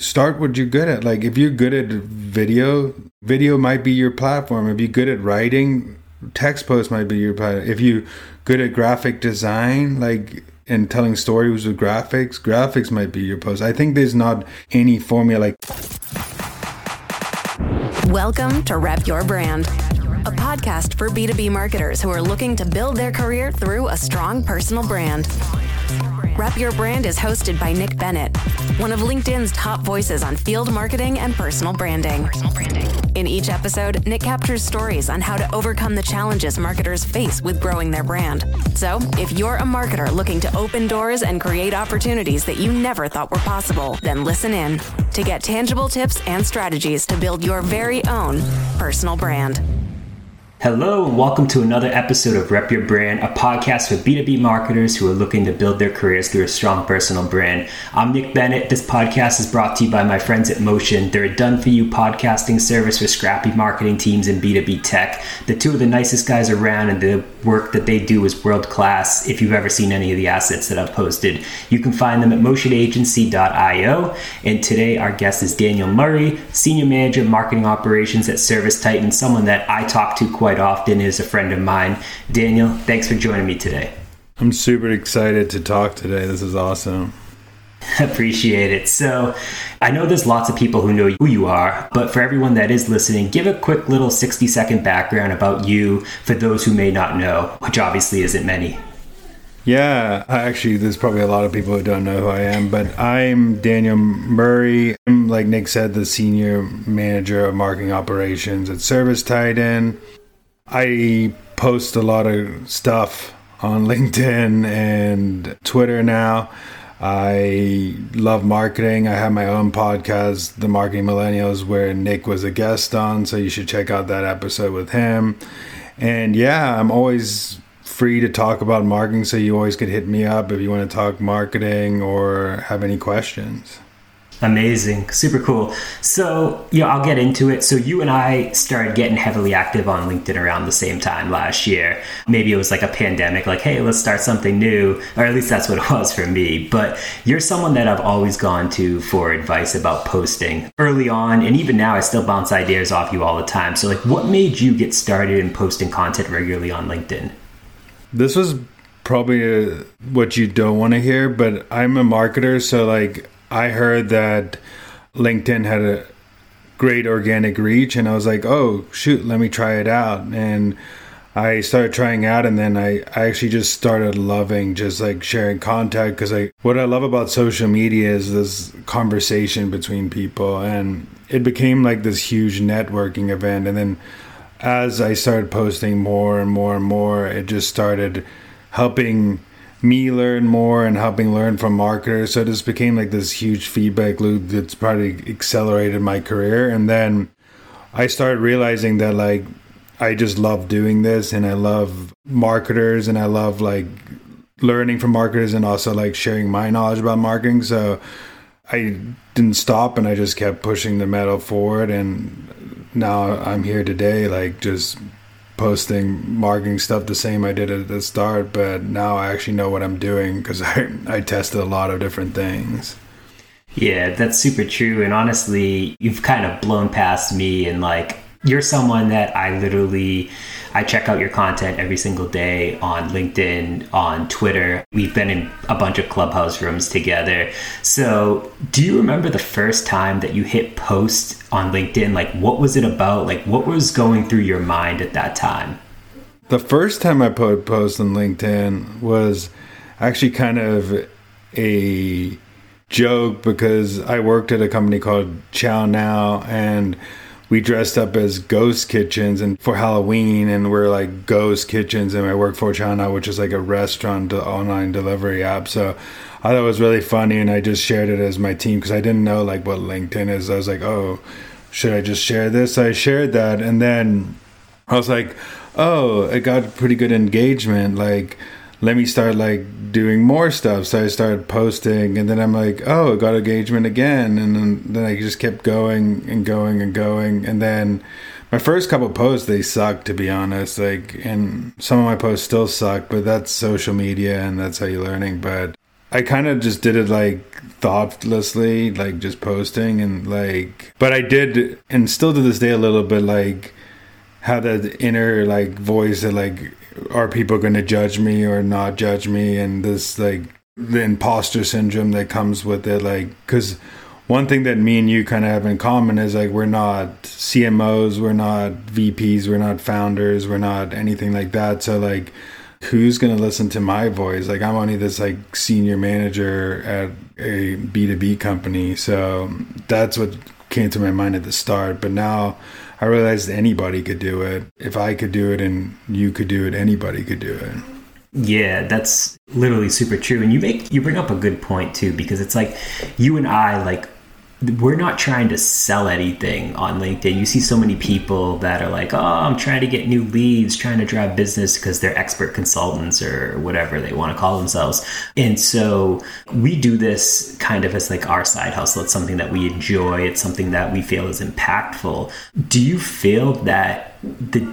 start what you're good at. Like if you're good at video, video might be your platform. If you're good at writing, text post might be your platform. If you're good at graphic design, like and telling stories with graphics, graphics might be your post. I think there's not any formula like Welcome to Rep Your Brand, a podcast for B2B marketers who are looking to build their career through a strong personal brand. Rep Your Brand is hosted by Nick Bennett, one of LinkedIn's top voices on field marketing and personal branding. In each episode, Nick captures stories on how to overcome the challenges marketers face with growing their brand. So, if you're a marketer looking to open doors and create opportunities that you never thought were possible, then listen in to get tangible tips and strategies to build your very own personal brand. Hello, and welcome to another episode of Rep Your Brand, a podcast for B2B marketers who are looking to build their careers through a strong personal brand. I'm Nick Bennett. This podcast is brought to you by my friends at Motion. They're a done for you podcasting service for scrappy marketing teams in B2B tech. The two of the nicest guys around, and the work that they do is world class. If you've ever seen any of the assets that I've posted, you can find them at motionagency.io. And today, our guest is Daniel Murray, Senior Manager of Marketing Operations at Service Titan, someone that I talk to quite quite often is a friend of mine. Daniel, thanks for joining me today. I'm super excited to talk today. This is awesome. Appreciate it. So, I know there's lots of people who know who you are, but for everyone that is listening, give a quick little 60 second background about you for those who may not know, which obviously isn't many. Yeah, actually, there's probably a lot of people who don't know who I am, but I'm Daniel Murray. I'm, like Nick said, the senior manager of marketing operations at Service Titan. I post a lot of stuff on LinkedIn and Twitter now. I love marketing. I have my own podcast, The Marketing Millennials, where Nick was a guest on. So you should check out that episode with him. And yeah, I'm always free to talk about marketing. So you always could hit me up if you want to talk marketing or have any questions. Amazing. Super cool. So, yeah, I'll get into it. So, you and I started getting heavily active on LinkedIn around the same time last year. Maybe it was like a pandemic, like, hey, let's start something new, or at least that's what it was for me. But you're someone that I've always gone to for advice about posting early on. And even now, I still bounce ideas off you all the time. So, like, what made you get started in posting content regularly on LinkedIn? This was probably a, what you don't want to hear, but I'm a marketer. So, like, I heard that LinkedIn had a great organic reach, and I was like, oh, shoot, let me try it out. And I started trying out, and then I, I actually just started loving just like sharing contact because I what I love about social media is this conversation between people, and it became like this huge networking event. And then as I started posting more and more and more, it just started helping me learn more and helping learn from marketers. So this became like this huge feedback loop that's probably accelerated my career. And then I started realizing that like I just love doing this and I love marketers and I love like learning from marketers and also like sharing my knowledge about marketing. So I didn't stop and I just kept pushing the metal forward and now I'm here today like just posting marketing stuff the same I did at the start, but now I actually know what I'm doing because I, I tested a lot of different things. Yeah, that's super true. And honestly, you've kind of blown past me and like you're someone that I literally I check out your content every single day on LinkedIn, on Twitter. We've been in a bunch of clubhouse rooms together. So, do you remember the first time that you hit post on LinkedIn? Like what was it about? Like what was going through your mind at that time? The first time I put post on LinkedIn was actually kind of a joke because I worked at a company called Chow Now and we dressed up as ghost kitchens and for Halloween and we're like ghost kitchens and I work for Now, which is like a restaurant online delivery app. So I thought it was really funny and I just shared it as my team because I didn't know like what LinkedIn is. I was like, oh, should I just share this? So I shared that and then I was like, oh, it got pretty good engagement. Like let me start like doing more stuff. So I started posting, and then I'm like, oh, got engagement again, and then, then I just kept going and going and going, and then my first couple posts they sucked to be honest. Like, and some of my posts still suck, but that's social media, and that's how you're learning. But I kind of just did it like thoughtlessly, like just posting and like, but I did, and still to this day, a little bit like have that inner like voice that like, are people going to judge me or not judge me? And this like the imposter syndrome that comes with it, like, because one thing that me and you kind of have in common is like we're not CMOs, we're not VPs, we're not founders, we're not anything like that. So like who's going to listen to my voice? Like I'm only this like senior manager at a B2B company. So that's what came to my mind at the start, but now I realized anybody could do it. If I could do it and you could do it, anybody could do it. Yeah, that's literally super true. And you make you bring up a good point too because it's like you and I like we're not trying to sell anything on LinkedIn. You see so many people that are like, "Oh, I'm trying to get new leads, trying to drive business because they're expert consultants or whatever they want to call themselves." And so we do this kind of as like our side hustle. It's something that we enjoy. It's something that we feel is impactful. Do you feel that the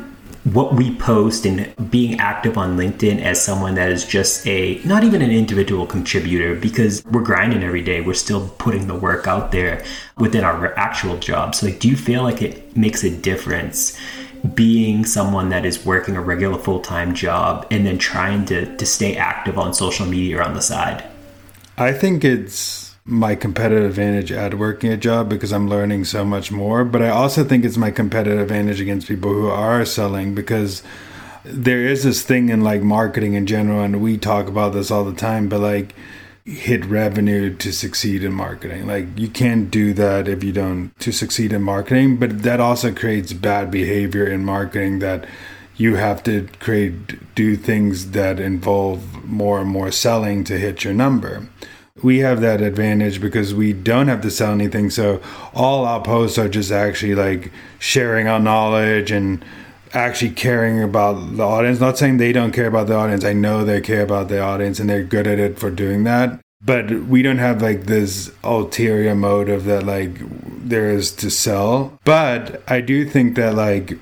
what we post and being active on LinkedIn as someone that is just a not even an individual contributor because we're grinding every day. We're still putting the work out there within our actual job. So, like, do you feel like it makes a difference being someone that is working a regular full time job and then trying to, to stay active on social media or on the side? I think it's my competitive advantage at working a job because I'm learning so much more. But I also think it's my competitive advantage against people who are selling because there is this thing in like marketing in general, and we talk about this all the time, but like hit revenue to succeed in marketing. Like you can't do that if you don't to succeed in marketing, but that also creates bad behavior in marketing that you have to create do things that involve more and more selling to hit your number we have that advantage because we don't have to sell anything. So all our posts are just actually like sharing our knowledge and actually caring about the audience. Not saying they don't care about the audience. I know they care about the audience and they're good at it for doing that. But we don't have like this ulterior motive that like there is to sell. But I do think that like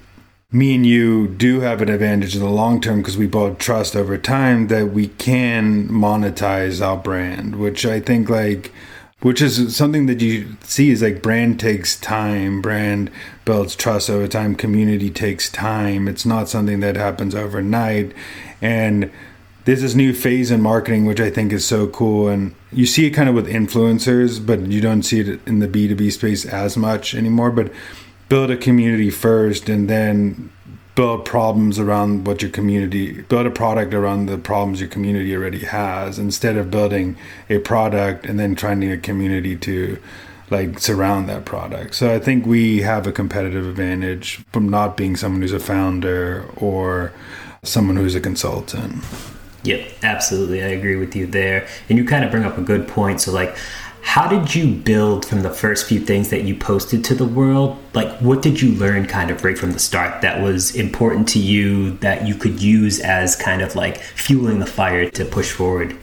me and you do have an advantage in the long term because we both trust over time that we can monetize our brand, which I think like which is something that you see is like brand takes time brand builds trust over time community takes time. It's not something that happens overnight. And there's this new phase in marketing which i think is so cool. And you see it kind of with influencers but you don't see it in the b2b space as much anymore. But build a community first and then build problems around what your community build a product around the problems your community already has instead of building a product and then trying to get a community to like surround that product. So i think we have a competitive advantage from not being someone who's a founder or someone who's a consultant. Yep absolutely. I agree with you there. And you kind of bring up a good point. So like how did you build from the first few things that you posted to the world? Like, what did you learn kind of right from the start that was important to you that you could use as kind of like fueling the fire to push forward?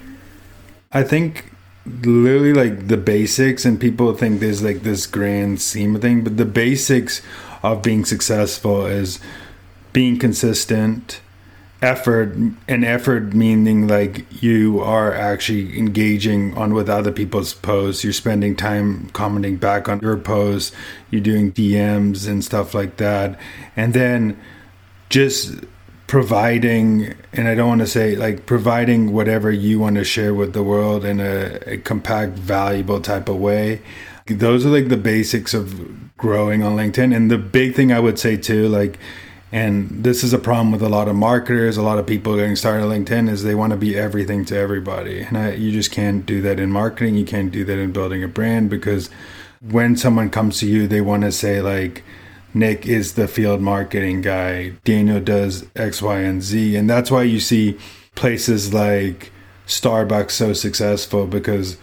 I think literally like the basics, and people think there's like this grand scheme of thing, but the basics of being successful is being consistent, effort and effort meaning like you are actually engaging on with other people's posts. You're spending time commenting back on your posts. You're doing dms and stuff like that. And then just providing and i don't want to say like providing whatever you want to share with the world in a, a compact valuable type of way. Those are like the basics of growing on linkedin. And the big thing i would say too like and this is a problem with a lot of marketers, a lot of people getting started on LinkedIn is they want to be everything to everybody. And I, you just can't do that in marketing. You can't do that in building a brand because when someone comes to you, they want to say like, Nick is the field marketing guy. Daniel does X, Y, and Z. And that's why you see places like Starbucks so successful because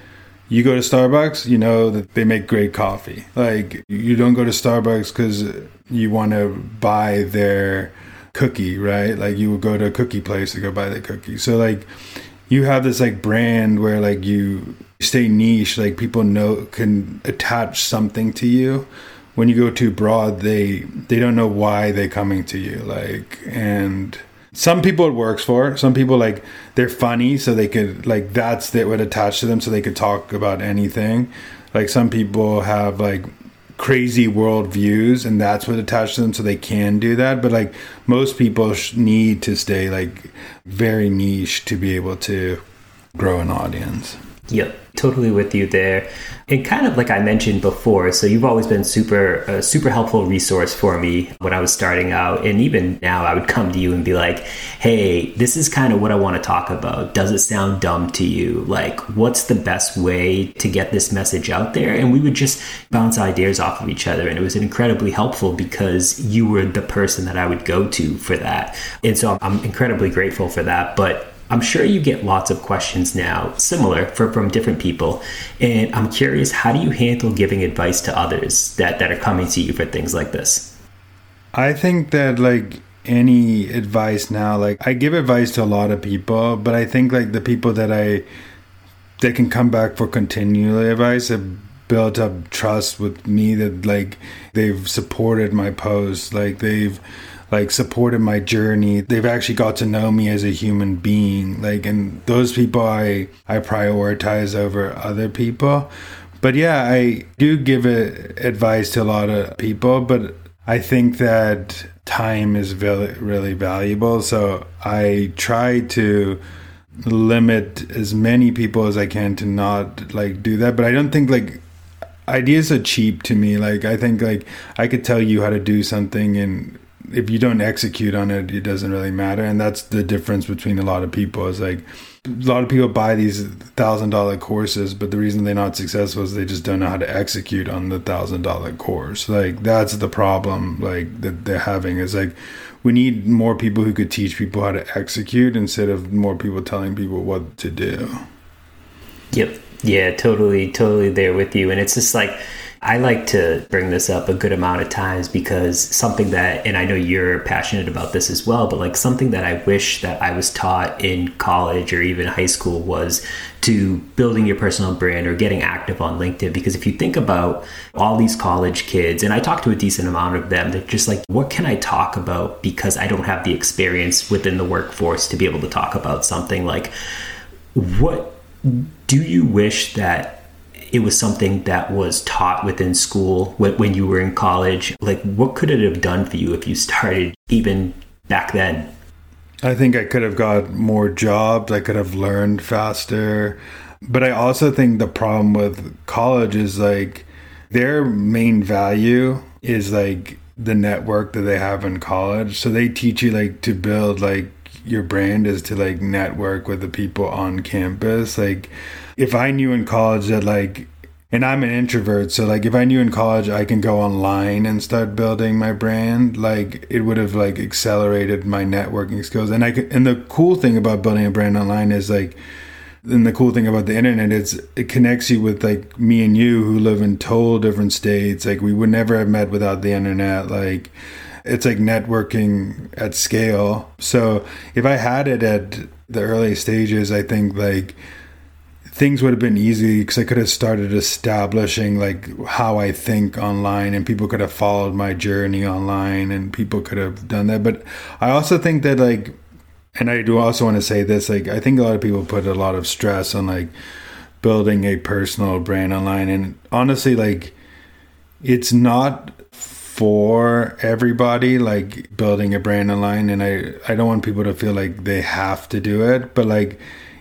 you go to Starbucks, you know that they make great coffee. Like you don't go to Starbucks because you want to buy their cookie, right? Like you would go to a cookie place to go buy the cookie. So like you have this like brand where like you stay niche, like people know can attach something to you. When you go too broad, they they don't know why they're coming to you. Like and some people it works for. Some people like they're funny, so they could like that's that would attach to them, so they could talk about anything. Like some people have like crazy world views and that's what attached to them so they can do that but like most people need to stay like very niche to be able to grow an audience Yep, totally with you there. And kind of like I mentioned before, so you've always been super, a super helpful resource for me when I was starting out. And even now, I would come to you and be like, hey, this is kind of what I want to talk about. Does it sound dumb to you? Like, what's the best way to get this message out there? And we would just bounce ideas off of each other. And it was incredibly helpful because you were the person that I would go to for that. And so I'm incredibly grateful for that. But I'm sure you get lots of questions now, similar for, from different people. And I'm curious, how do you handle giving advice to others that, that are coming to you for things like this? I think that, like, any advice now, like, I give advice to a lot of people, but I think, like, the people that I, that can come back for continual advice have built up trust with me that, like, they've supported my posts, like, they've, like supported my journey. They've actually got to know me as a human being. Like and those people I I prioritize over other people. But yeah, I do give it advice to a lot of people, but I think that time is really really valuable. So I try to limit as many people as I can to not like do that. But I don't think like ideas are cheap to me. Like I think like I could tell you how to do something and if you don't execute on it, it doesn't really matter. And that's the difference between a lot of people. Is like a lot of people buy these thousand dollar courses, but the reason they're not successful is they just don't know how to execute on the thousand dollar course. Like that's the problem. Like that they're having is like we need more people who could teach people how to execute instead of more people telling people what to do. Yep. Yeah. Totally. Totally there with you. And it's just like I like to bring this up a good amount of times because something that, and I know you're passionate about this as well, but like something that I wish that I was taught in college or even high school was to building your personal brand or getting active on LinkedIn. Because if you think about all these college kids, and I talk to a decent amount of them, they're just like, what can I talk about? Because I don't have the experience within the workforce to be able to talk about something like, what do you wish that it was something that was taught within school when, you were in college. Like what could it have done for you if you started even back then? I think i could have got more jobs. I could have learned faster. But i also think the problem with college is like their main value is like the network that they have in college. So they teach you like to build like your brand is to like network with the people on campus. Like if I knew in college that like and I'm an introvert, so like if I knew in college I can go online and start building my brand, like it would have like accelerated my networking skills. And I could, and the cool thing about building a brand online is like and the cool thing about the internet is it connects you with like me and you who live in total different states. Like we would never have met without the internet. Like it's like networking at scale. So if I had it at the early stages, I think like things would have been easy because I could have started establishing like how I think online and people could have followed my journey online and people could have done that. But I also think that like, and I do also want to say this, like, I think a lot of people put a lot of stress on like building a personal brand online. And honestly, like, it's not for everybody like building a brand online and I I don't want people to feel like they have to do it but like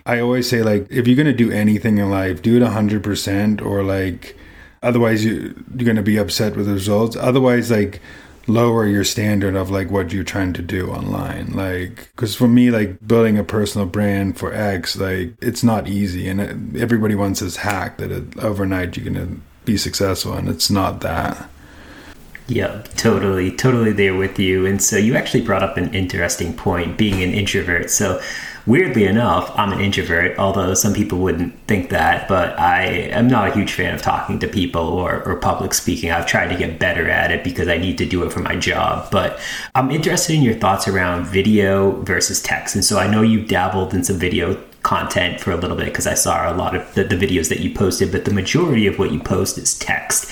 I always say like if you're gonna do anything in life, do it hundred percent, or like otherwise you you're gonna be upset with the results. Otherwise, like lower your standard of like what you're trying to do online like because for me like building a personal brand for x like it's not easy and it, everybody wants this hack that it, overnight you're gonna be successful and it's not that yeah, totally, totally there with you. And so you actually brought up an interesting point, being an introvert. So weirdly enough, I'm an introvert, although some people wouldn't think that, but I am not a huge fan of talking to people or, or public speaking. I've tried to get better at it because I need to do it for my job. But I'm interested in your thoughts around video versus text. And so I know you've dabbled in some video content for a little bit because I saw a lot of the, the videos that you posted, but the majority of what you post is text.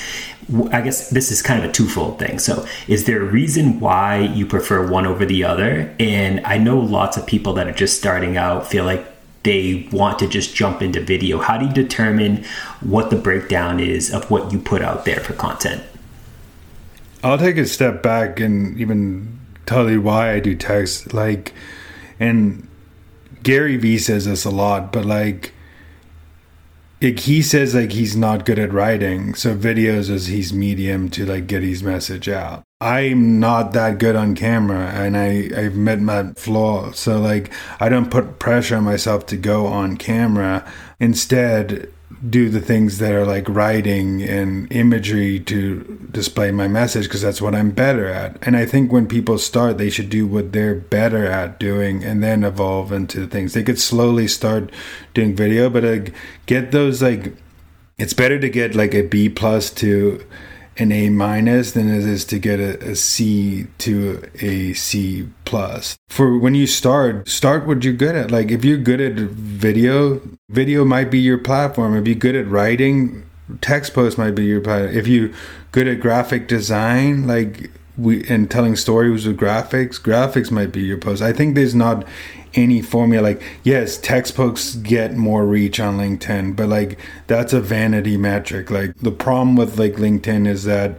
I guess this is kind of a twofold thing. So, is there a reason why you prefer one over the other? And I know lots of people that are just starting out feel like they want to just jump into video. How do you determine what the breakdown is of what you put out there for content? I'll take a step back and even tell you why I do text. Like, and Gary Vee says this a lot, but like, he says like he's not good at writing, so videos is his medium to like get his message out. I'm not that good on camera, and I I've met my flaw. So like I don't put pressure on myself to go on camera. Instead, do the things that are like writing and imagery to display my message because that's what I'm better at. And I think when people start, they should do what they're better at doing and then evolve into things. They could slowly start doing video, but uh, get those like it's better to get like a B plus to an A minus than it is to get a, a C to a C plus. For when you start, start what you're good at. Like if you're good at video, video might be your platform. If you're good at writing, text post might be your platform. If you're good at graphic design, like we and telling stories with graphics, graphics might be your post. I think there's not any formula. Like yes text posts get more reach on linkedin but like that's a vanity metric. Like the problem with like linkedin is that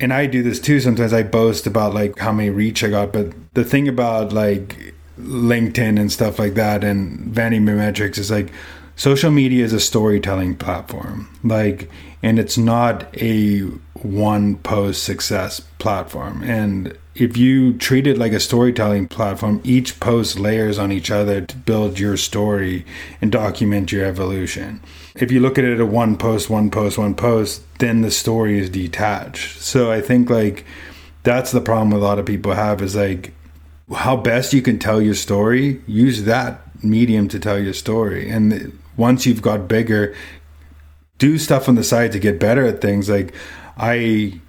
and i do this too sometimes i boast about like how many reach i got but the thing about like linkedin and stuff like that and vanity metrics is like social media is a storytelling platform. Like and it's not a one post success platform and if you treat it like a storytelling platform, each post layers on each other to build your story and document your evolution. If you look at it at one post, one post, one post, then the story is detached. So I think like that's the problem a lot of people have is like how best you can tell your story, use that medium to tell your story. And once you've got bigger, do stuff on the side to get better at things. Like I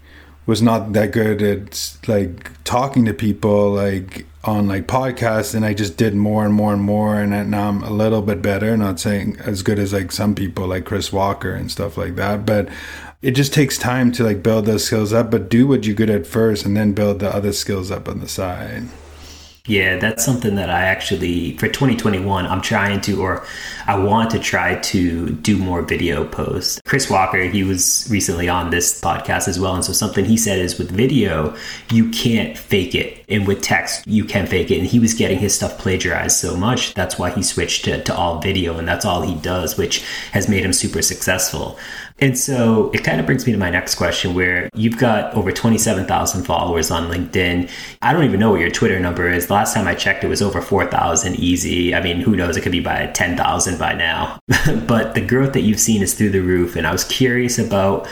was not that good at like talking to people like on like podcasts and I just did more and more and more and now I'm a little bit better not saying as good as like some people like Chris Walker and stuff like that but it just takes time to like build those skills up but do what you're good at first and then build the other skills up on the side yeah, that's something that I actually for 2021 I'm trying to or I want to try to do more video posts. Chris Walker, he was recently on this podcast as well and so something he said is with video, you can't fake it. And with text, you can fake it. And he was getting his stuff plagiarized so much, that's why he switched to, to all video and that's all he does, which has made him super successful. And so it kind of brings me to my next question where you've got over 27,000 followers on LinkedIn. I don't even know what your Twitter number is. The last time I checked, it was over 4,000 easy. I mean, who knows? It could be by 10,000 by now. but the growth that you've seen is through the roof. And I was curious about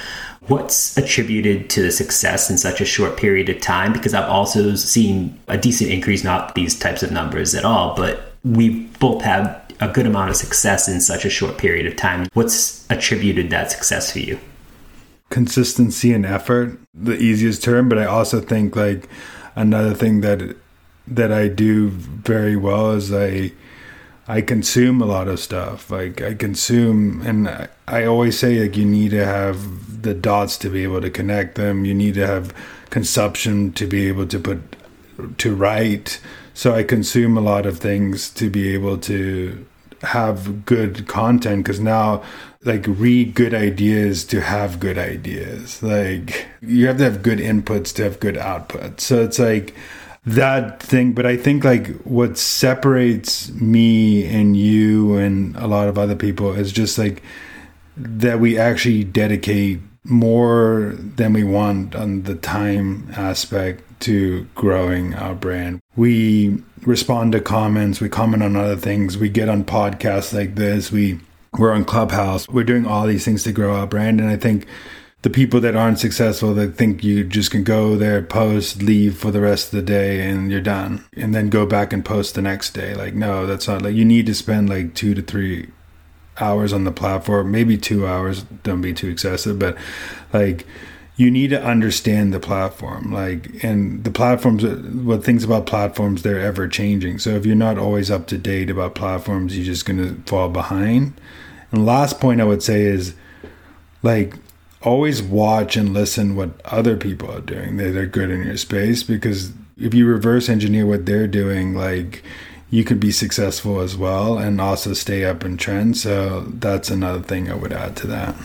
what's attributed to the success in such a short period of time because I've also seen a decent increase, not these types of numbers at all, but we both have a good amount of success in such a short period of time. What's attributed that success for you? Consistency and effort, the easiest term, but I also think like another thing that that I do very well is I I consume a lot of stuff. Like I consume, and I, I always say like you need to have the dots to be able to connect them. You need to have consumption to be able to put to write so I consume a lot of things to be able to have good content because now like read good ideas to have good ideas. Like you have to have good inputs to have good outputs. So it's like that thing but i think like what separates me and you and a lot of other people is just like that we actually dedicate more than we want on the time aspect to growing our brand. We respond to comments, we comment on other things, we get on podcasts like this, we we're on Clubhouse. We're doing all these things to grow our brand and I think the people that aren't successful that think you just can go there, post, leave for the rest of the day and you're done. And then go back and post the next day. Like no, that's not like you need to spend like 2 to 3 hours on the platform, maybe 2 hours, don't be too excessive, but like you need to understand the platform like and the platforms uh, what things about platforms they're ever changing. So if you're not always up to date about platforms you're just going to fall behind. And last point i would say is like always watch and listen what other people are doing that are good in your space because if you reverse engineer what they're doing like you could be successful as well and also stay up in trend. So that's another thing i would add to that.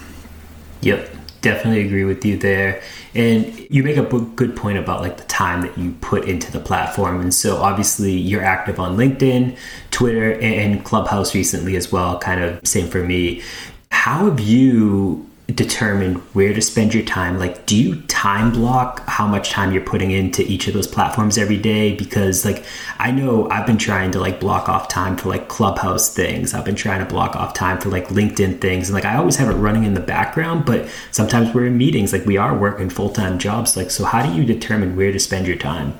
Yep definitely agree with you there. And you make a good point about like the time that you put into the platform. And so obviously you're active on linkedin twitter and clubhouse recently as well kind of same for me. How have you determine where to spend your time. Like do you time block how much time you're putting into each of those platforms every day? Because like i know i've been trying to like block off time for like clubhouse things. I've been trying to block off time for like linkedin things. And like i always have it running in the background but sometimes we're in meetings. Like we are working full-time jobs. Like so how do you determine where to spend your time?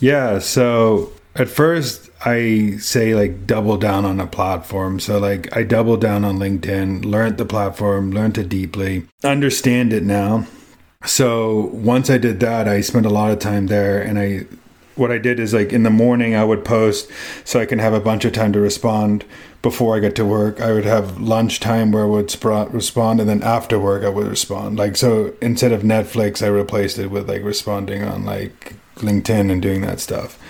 Yeah so at first I say like double down on a platform. So like I double down on LinkedIn, learned the platform, learned it deeply, understand it now. So once I did that, I spent a lot of time there and I what I did is like in the morning I would post so I can have a bunch of time to respond before I get to work. I would have lunchtime where I would sp- respond and then after work I would respond. Like so instead of Netflix I replaced it with like responding on like LinkedIn and doing that stuff.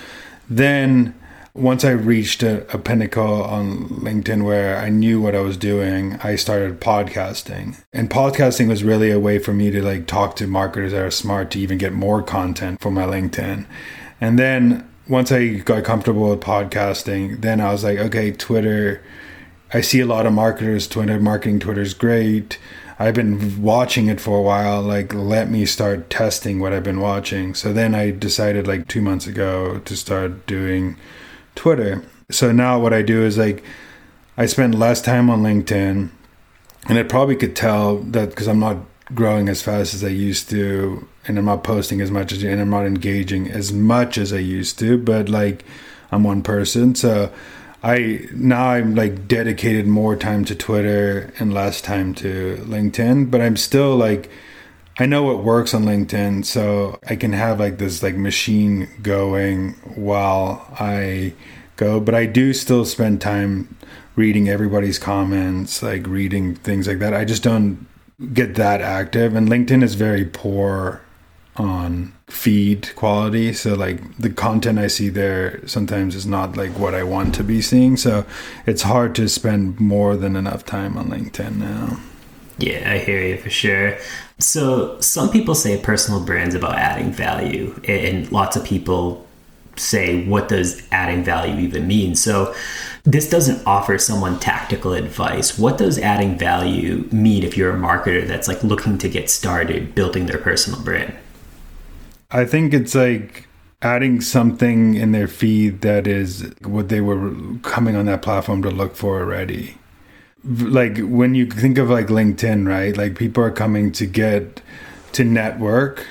Then once I reached a, a, pinnacle on LinkedIn where I knew what I was doing, I started podcasting. And podcasting was really a way for me to like talk to marketers that are smart to even get more content for my LinkedIn. And then once I got comfortable with podcasting, then I was like, okay, Twitter. I see a lot of marketers, Twitter marketing Twitter's great. I've been watching it for a while. Like, let me start testing what I've been watching. So then I decided, like, two months ago to start doing Twitter. So now what I do is, like, I spend less time on LinkedIn. And I probably could tell that because I'm not growing as fast as I used to. And I'm not posting as much as, and I'm not engaging as much as I used to. But, like, I'm one person. So, I now I'm like dedicated more time to Twitter and less time to LinkedIn, but I'm still like I know what works on LinkedIn, so I can have like this like machine going while I go, but I do still spend time reading everybody's comments, like reading things like that. I just don't get that active and LinkedIn is very poor on feed quality so like the content i see there sometimes is not like what i want to be seeing so it's hard to spend more than enough time on linkedin now yeah i hear you for sure. So some people say personal brands about adding value and lots of people say what does adding value even mean? So this doesn't offer someone tactical advice. What does adding value mean if you're a marketer that's like looking to get started building their personal brand? I think it's like adding something in their feed that is what they were coming on that platform to look for already. Like when you think of like LinkedIn, right? Like people are coming to get to network,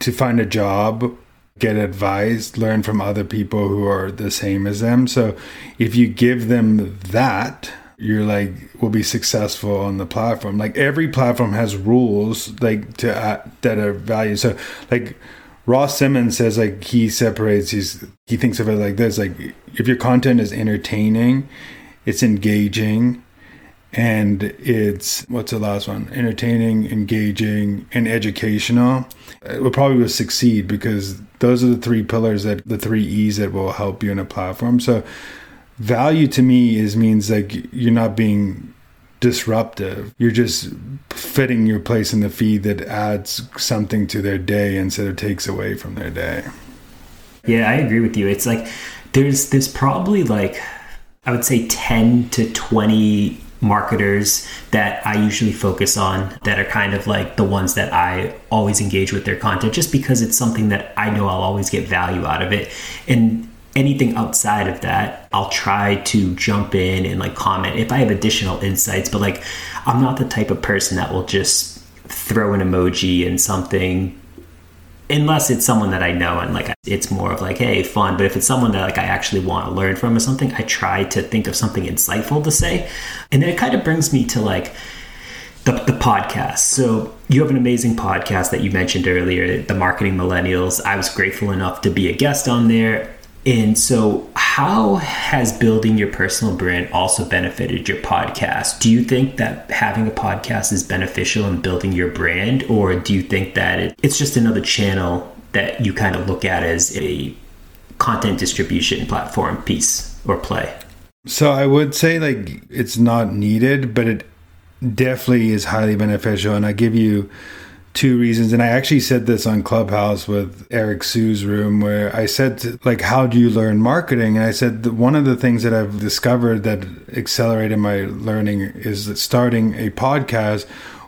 to find a job, get advice, learn from other people who are the same as them. So if you give them that, you're like will be successful on the platform. Like every platform has rules like to uh, that are valued. So like Ross Simmonds says like he separates he's he thinks of it like this like if your content is entertaining, it's engaging, and it's what's the last one? Entertaining, engaging, and educational. It will probably succeed because those are the three pillars that the three E's that will help you in a platform. So value to me is means like you're not being disruptive. You're just fitting your place in the feed that adds something to their day instead of takes away from their day. Yeah, I agree with you. It's like there's there's probably like I would say 10 to 20 marketers that I usually focus on that are kind of like the ones that I always engage with their content just because it's something that I know I'll always get value out of it. And anything outside of that, I'll try to jump in and like comment if I have additional insights. But like, I'm not the type of person that will just throw an emoji and something unless it's someone that I know and like it's more of like hey fun but if it's someone that like I actually want to learn from or something I try to think of something insightful to say and then it kind of brings me to like the, the podcast. So you have an amazing podcast that you mentioned earlier, the Marketing Millennials. I was grateful enough to be a guest on there. And so, how has building your personal brand also benefited your podcast? Do you think that having a podcast is beneficial in building your brand, or do you think that it's just another channel that you kind of look at as a content distribution platform piece or play? So, I would say like it's not needed, but it definitely is highly beneficial. And I give you two reasons. And I actually said this on Clubhouse with Eric Siu's room, where I said, like, how do you learn marketing? And I said, one of the things that I've discovered that accelerated my learning is starting a podcast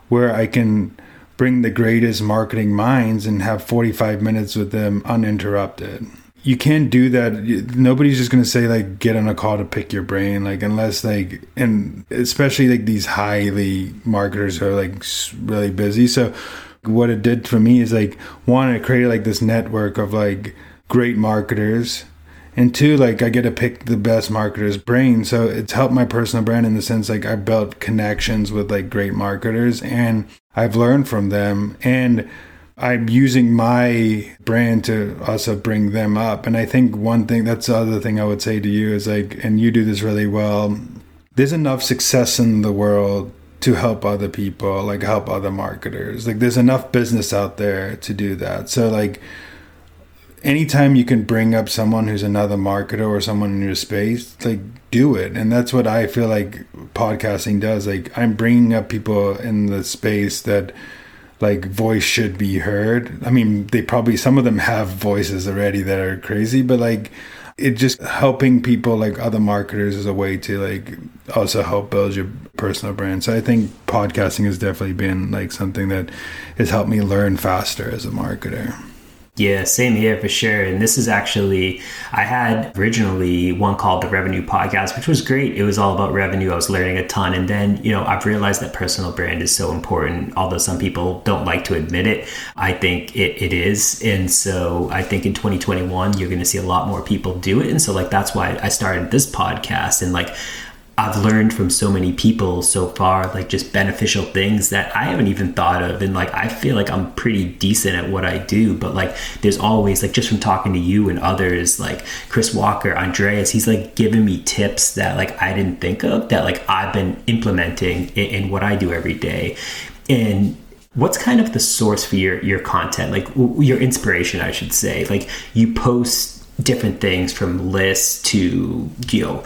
where I can bring the greatest marketing minds and have 45 minutes with them uninterrupted you can't do that. Nobody's just gonna say like get on a call to pick your brain, like unless like and especially like these highly marketers are like really busy. So what it did for me is like one, it created like this network of like great marketers. And two, like I get to pick the best marketers' brain. So it's helped my personal brand in the sense like I built connections with like great marketers and I've learned from them. And I'm using my brand to also bring them up. And I think one thing that's the other thing I would say to you is like, and you do this really well. There's enough success in the world to help other people, like help other marketers. Like there's enough business out there to do that. So like anytime you can bring up someone who's another marketer or someone in your space, like do it. And that's what I feel like podcasting does. Like I'm bringing up people in the space that like voice should be heard. I mean, they probably some of them have voices already that are crazy, but like it just helping people like other marketers is a way to like also help build your personal brand. So I think podcasting has definitely been like something that has helped me learn faster as a marketer. Yeah, same here for sure. And this is actually, I had originally one called the Revenue Podcast, which was great. It was all about revenue. I was learning a ton. And then, you know, I've realized that personal brand is so important. Although some people don't like to admit it, I think it, it is. And so I think in 2021, you're going to see a lot more people do it. And so, like, that's why I started this podcast. And, like, I've learned from so many people so far, like just beneficial things that I haven't even thought of. And like, I feel like I'm pretty decent at what I do, but like, there's always like just from talking to you and others, like Chris Walker, Andreas, he's like giving me tips that like I didn't think of that like I've been implementing in, in what I do every day. And what's kind of the source for your, your content, like your inspiration, I should say? Like, you post different things from lists to, you know,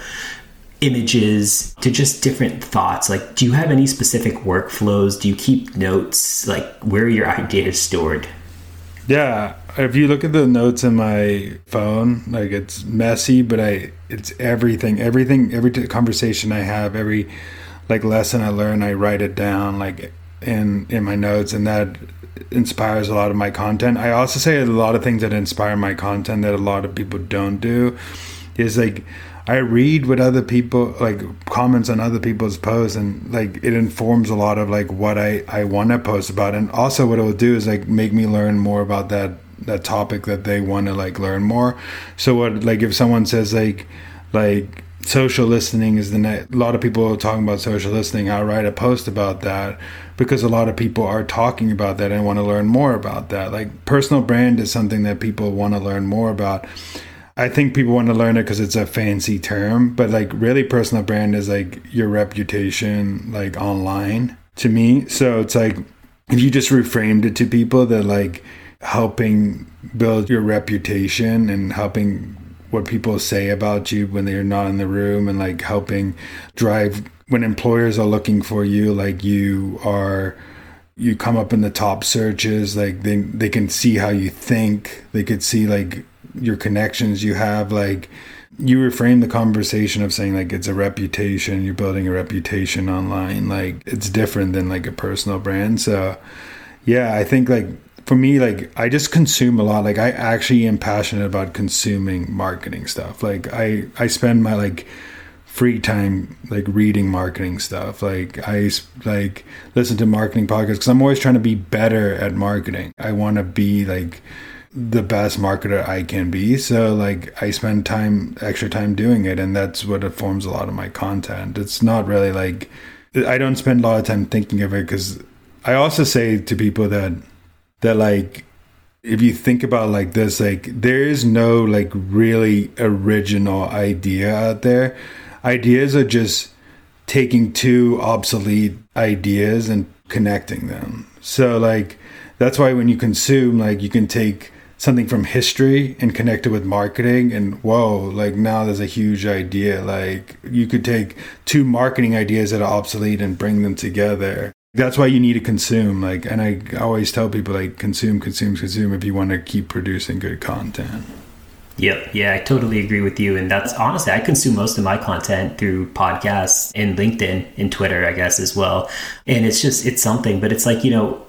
images to just different thoughts. Like do you have any specific workflows? Do you keep notes? Like where are your ideas stored? Yeah if you look at the notes in my phone like it's messy but i it's everything everything every conversation i have every like lesson i learn i write it down like in in my notes and that inspires a lot of my content. I also say a lot of things that inspire my content that a lot of people don't do is like I read what other people like comments on other people's posts and like it informs a lot of like what I I want to post about. And also what it will do is like make me learn more about that that topic that they want to like learn more. So what like if someone says like like social listening is the net a lot of people are talking about social listening i'll write a post about that because a lot of people are talking about that and want to learn more about that. Like personal brand is something that people want to learn more about I think people want to learn it because it's a fancy term, but like really personal brand is like your reputation like online to me. So it's like if you just reframed it to people that like helping build your reputation and helping what people say about you when they're not in the room and like helping drive when employers are looking for you like you are you come up in the top searches like they they can see how you think they could see like your connections you have like you reframe the conversation of saying like it's a reputation you're building a reputation online like it's different than like a personal brand. So yeah i think like for me like i just consume a lot. Like i actually am passionate about consuming marketing stuff. Like i i spend my like free time like reading marketing stuff. Like i like listen to marketing podcasts because i'm always trying to be better at marketing. I want to be like the best marketer I can be. So like I spend time extra time doing it and that's what informs a lot of my content. It's not really like I don't spend a lot of time thinking of it because I also say to people that that like if you think about like this, like there is no like really original idea out there. Ideas are just taking two obsolete ideas and connecting them. So like that's why when you consume, like you can take something from history and connect it with marketing and whoa, like now there's a huge idea. Like you could take two marketing ideas that are obsolete and bring them together that's why you need to consume like and i always tell people like consume consume consume if you want to keep producing good content Yep. Yeah, I totally agree with you. And that's honestly, I consume most of my content through podcasts and LinkedIn and Twitter, I guess, as well. And it's just, it's something, but it's like, you know,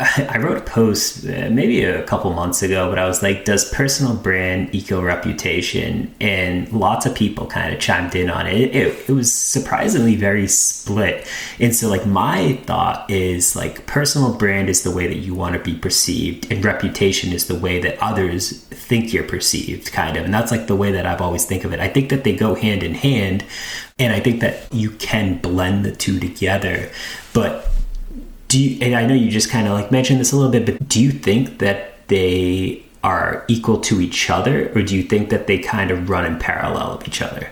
I wrote a post uh, maybe a couple months ago, but I was like, does personal brand equal reputation? And lots of people kind of chimed in on it. It, it. it, was surprisingly very split. And so, like, my thought is like, personal brand is the way that you want to be perceived, and reputation is the way that others think you're perceived, kind of. And that's like the way that I've always think of it. I think that they go hand in hand. And I think that you can blend the two together. But do you, and I know you just kind of like mentioned this a little bit, but do you think that they are equal to each other, or do you think that they kind of run in parallel of each other?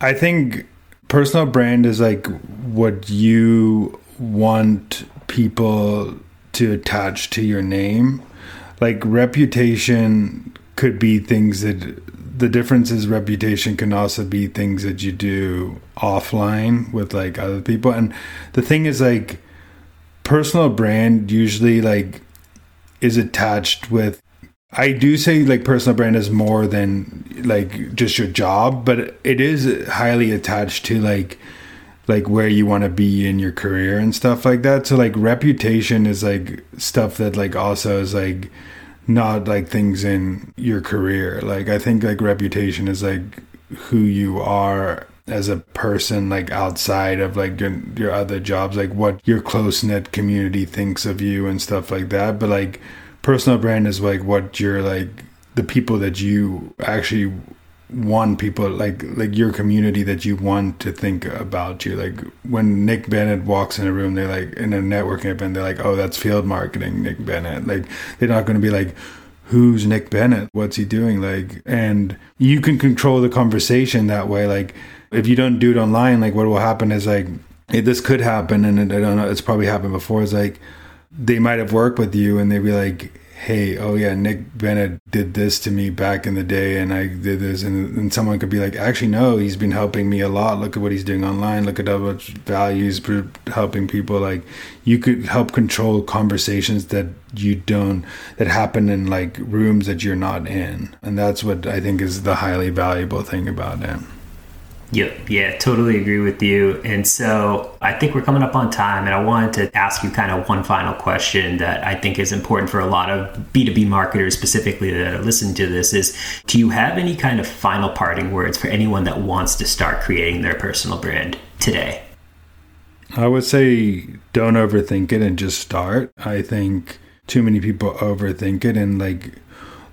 I think personal brand is like what you want people to attach to your name. Like reputation could be things that the difference is reputation can also be things that you do offline with like other people. And the thing is like personal brand usually like is attached with I do say like personal brand is more than like just your job, but it is highly attached to like like where you want to be in your career and stuff like that. So like reputation is like stuff that like also is like not like things in your career. Like I think like reputation is like who you are as a person like outside of like your, your other jobs like what your close-knit community thinks of you and stuff like that. But like personal brand is like what you're like the people that you actually want people like like your community that you want to think about you. Like when nick bennett walks in a room they're like in a networking event they're like oh that's field marketing nick bennett. Like they're not going to be like who's nick bennett? What's he doing? Like and you can control the conversation that way. Like if you don't do it online, like what will happen is like it, this could happen, and I don't know, it's probably happened before. It's like they might have worked with you, and they'd be like, "Hey, oh yeah, Nick Bennett did this to me back in the day, and I did this," and, and someone could be like, "Actually, no, he's been helping me a lot. Look at what he's doing online. Look at how much value he's helping people. Like, you could help control conversations that you don't that happen in like rooms that you're not in, and that's what I think is the highly valuable thing about him. Yep. Yeah, totally agree with you. And so I think we're coming up on time, and I wanted to ask you kind of one final question that I think is important for a lot of B2B marketers specifically that are listening to this is do you have any kind of final parting words for anyone that wants to start creating their personal brand today? I would say don't overthink it and just start. I think too many people overthink it and like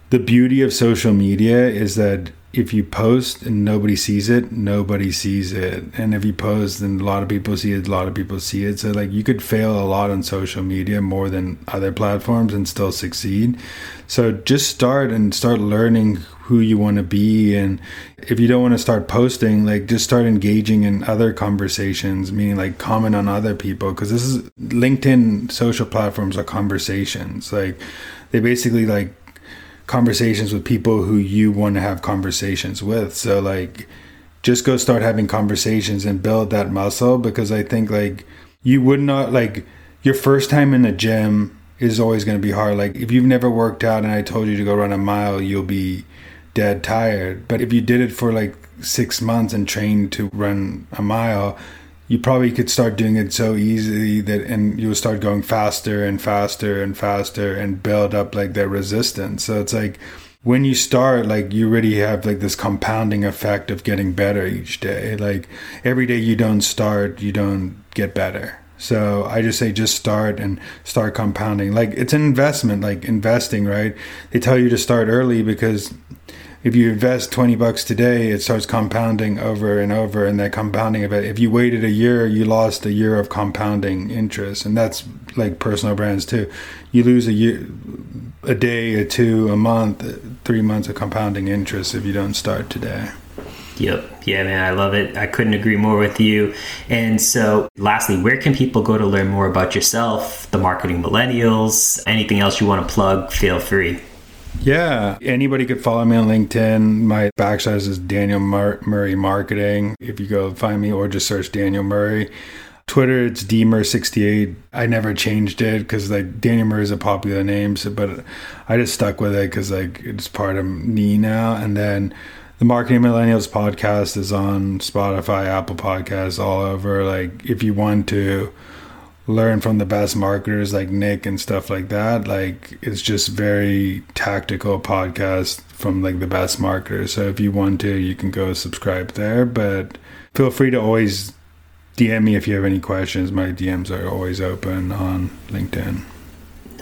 the beauty of social media is that if you post and nobody sees it, nobody sees it. And if you post and a lot of people see it, a lot of people see it. So like you could fail a lot on social media more than other platforms and still succeed. So just start and start learning who you want to be and if you don't want to start posting like just start engaging in other conversations meaning like comment on other people because this is linkedin social platforms are conversations like they basically like conversations with people who you want to have conversations with. So like just go start having conversations and build that muscle because I think like you would not like your first time in the gym is always going to be hard. Like if you've never worked out and I told you to go run a mile, you'll be dead tired. But if you did it for like 6 months and trained to run a mile, you probably could start doing it so easily that and you'll start going faster and faster and faster and build up like that resistance so it's like when you start like you already have like this compounding effect of getting better each day like every day you don't start you don't get better So I just say just start and start compounding. Like it's an investment, like investing, right? They tell you to start early because if you invest 20 bucks today, it starts compounding over and over and that compounding of it. If you waited a year, you lost a year of compounding interest. And that's like personal brands too. You lose a year, a day, a two, a month, three months of compounding interest if you don't start today. Yep. Yeah, man, I love it. I couldn't agree more with you. And so, lastly, where can people go to learn more about yourself, the marketing millennials, anything else you want to plug? Feel free. Yeah, anybody could follow me on LinkedIn. My backslash is Daniel Mur- Murray Marketing. If you go find me or just search Daniel Murray. Twitter, it's dmer68. I never changed it because like Daniel Murray is a popular name, so, but I just stuck with it because like it's part of me now. And then the Marketing Millennials podcast is on Spotify, Apple Podcasts, all over. Like, if you want to learn from the best marketers like Nick and stuff like that, like it's just very tactical podcast from like the best marketers. So if you want to, you can go subscribe there. But feel free to always DM me if you have any questions. My DMs are always open on LinkedIn.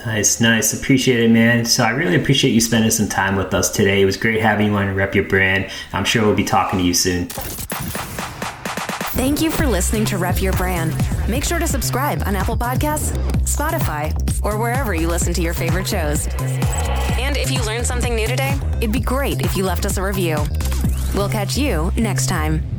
Nice, nice. Appreciate it, man. So I really appreciate you spending some time with us today. It was great having you on Rep Your Brand. I'm sure we'll be talking to you soon. Thank you for listening to Rep Your Brand. Make sure to subscribe on Apple Podcasts, Spotify, or wherever you listen to your favorite shows. And if you learned something new today, it'd be great if you left us a review. We'll catch you next time.